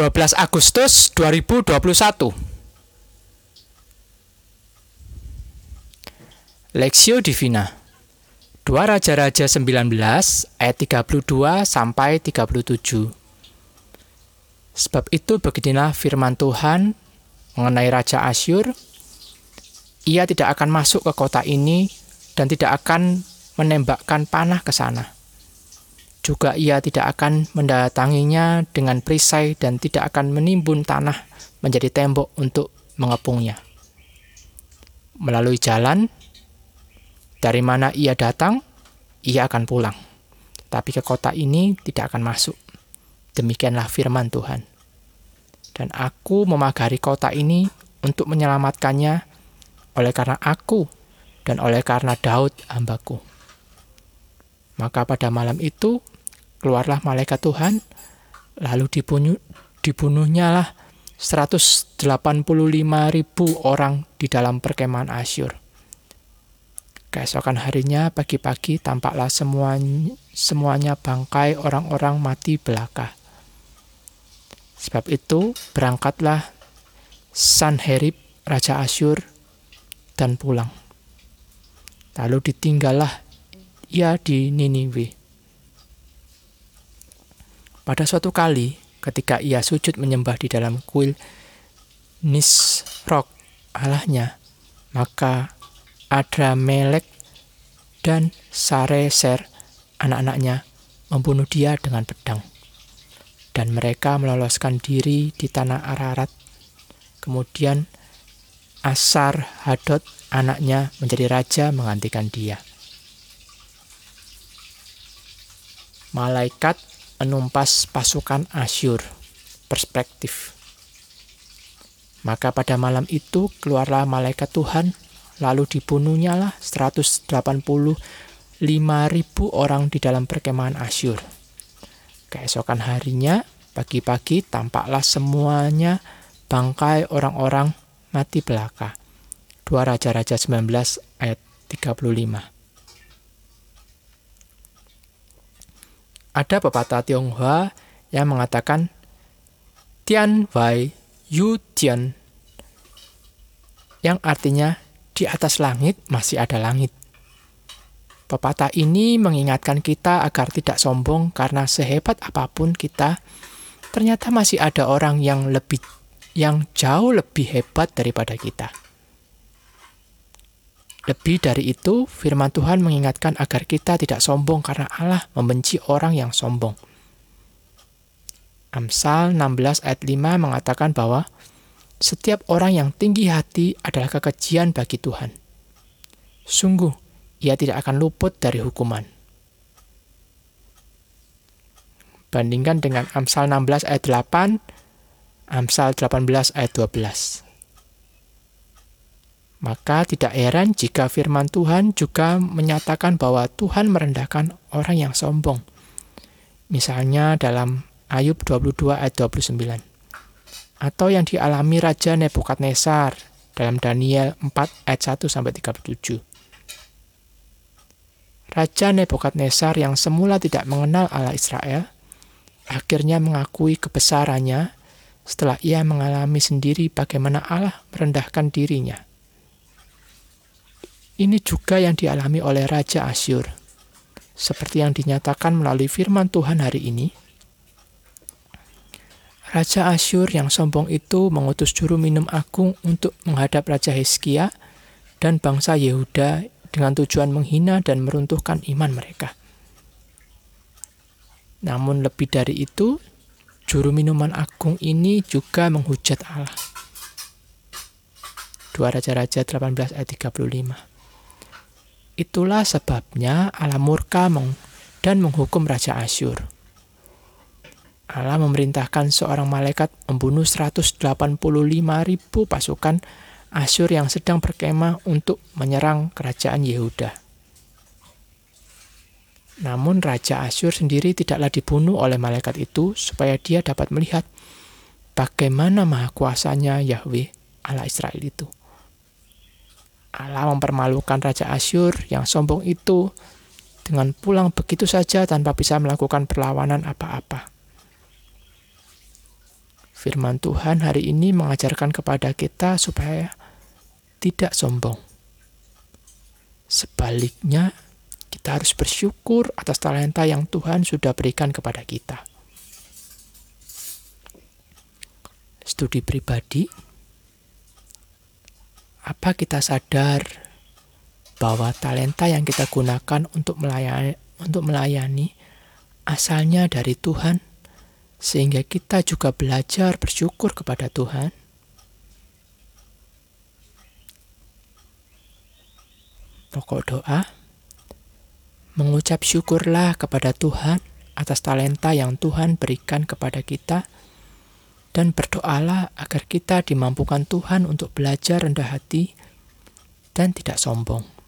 12 Agustus 2021 Lexio Divina. 2 Raja-Raja 19 ayat 32 sampai 37 Sebab itu beginilah firman Tuhan mengenai Raja Asyur. Ia tidak akan masuk ke kota ini dan tidak akan menembakkan panah ke sana juga ia tidak akan mendatanginya dengan perisai dan tidak akan menimbun tanah menjadi tembok untuk mengepungnya. Melalui jalan, dari mana ia datang, ia akan pulang. Tapi ke kota ini tidak akan masuk. Demikianlah firman Tuhan. Dan aku memagari kota ini untuk menyelamatkannya oleh karena aku dan oleh karena Daud hambaku. Maka pada malam itu keluarlah malaikat Tuhan, lalu dibunuh, dibunuhnya lah 185 ribu orang di dalam perkemahan Asyur. Keesokan harinya pagi-pagi tampaklah semuanya, semuanya bangkai orang-orang mati belaka. Sebab itu berangkatlah Sanherib Raja Asyur dan pulang. Lalu ditinggallah ia di Niniwe. Pada suatu kali, ketika ia sujud menyembah di dalam kuil Nisrok Allahnya, maka ada Melek dan Sareser anak-anaknya membunuh dia dengan pedang. Dan mereka meloloskan diri di tanah Ararat. Kemudian Asar Hadot anaknya menjadi raja menggantikan dia. Malaikat menumpas pasukan Asyur. Perspektif. Maka pada malam itu keluarlah malaikat Tuhan, lalu dibunuhnya lah 185 ribu orang di dalam perkemahan Asyur. Keesokan harinya, pagi-pagi tampaklah semuanya bangkai orang-orang mati belaka. Dua Raja-Raja 19 ayat 35. Ada pepatah Tionghoa yang mengatakan Tian Wai Yu Tian yang artinya di atas langit masih ada langit. Pepatah ini mengingatkan kita agar tidak sombong karena sehebat apa pun kita, ternyata masih ada orang yang lebih yang jauh lebih hebat daripada kita. Lebih dari itu, firman Tuhan mengingatkan agar kita tidak sombong karena Allah membenci orang yang sombong. Amsal 16 ayat 5 mengatakan bahwa setiap orang yang tinggi hati adalah kekejian bagi Tuhan. Sungguh, ia tidak akan luput dari hukuman. Bandingkan dengan Amsal 16 ayat 8, Amsal 18 ayat 12. Maka tidak heran jika firman Tuhan juga menyatakan bahwa Tuhan merendahkan orang yang sombong. Misalnya dalam Ayub 22 ayat 29. Atau yang dialami Raja Nebukadnezar dalam Daniel 4 ayat 1 sampai 37. Raja Nebukadnezar yang semula tidak mengenal Allah Israel akhirnya mengakui kebesarannya setelah ia mengalami sendiri bagaimana Allah merendahkan dirinya. Ini juga yang dialami oleh Raja Asyur. Seperti yang dinyatakan melalui firman Tuhan hari ini, Raja Asyur yang sombong itu mengutus juru minum agung untuk menghadap Raja Hizkia dan bangsa Yehuda dengan tujuan menghina dan meruntuhkan iman mereka. Namun lebih dari itu, juru minuman agung ini juga menghujat Allah. 2 Raja-Raja 18 ayat 35. Itulah sebabnya Allah murka dan menghukum Raja Asyur. Allah memerintahkan seorang malaikat membunuh 185 ribu pasukan Asyur yang sedang berkemah untuk menyerang kerajaan Yehuda. Namun Raja Asyur sendiri tidaklah dibunuh oleh malaikat itu supaya dia dapat melihat bagaimana maha kuasanya Yahweh Allah Israel itu. Allah mempermalukan Raja Asyur yang sombong itu dengan pulang begitu saja tanpa bisa melakukan perlawanan apa-apa. Firman Tuhan hari ini mengajarkan kepada kita supaya tidak sombong. Sebaliknya, kita harus bersyukur atas talenta yang Tuhan sudah berikan kepada kita. Studi pribadi, apa kita sadar bahwa talenta yang kita gunakan untuk melayani, untuk melayani asalnya dari Tuhan? sehingga kita juga belajar bersyukur kepada Tuhan. Pokok doa, mengucap syukurlah kepada Tuhan atas talenta yang Tuhan berikan kepada kita, dan berdoalah agar kita dimampukan Tuhan untuk belajar rendah hati dan tidak sombong.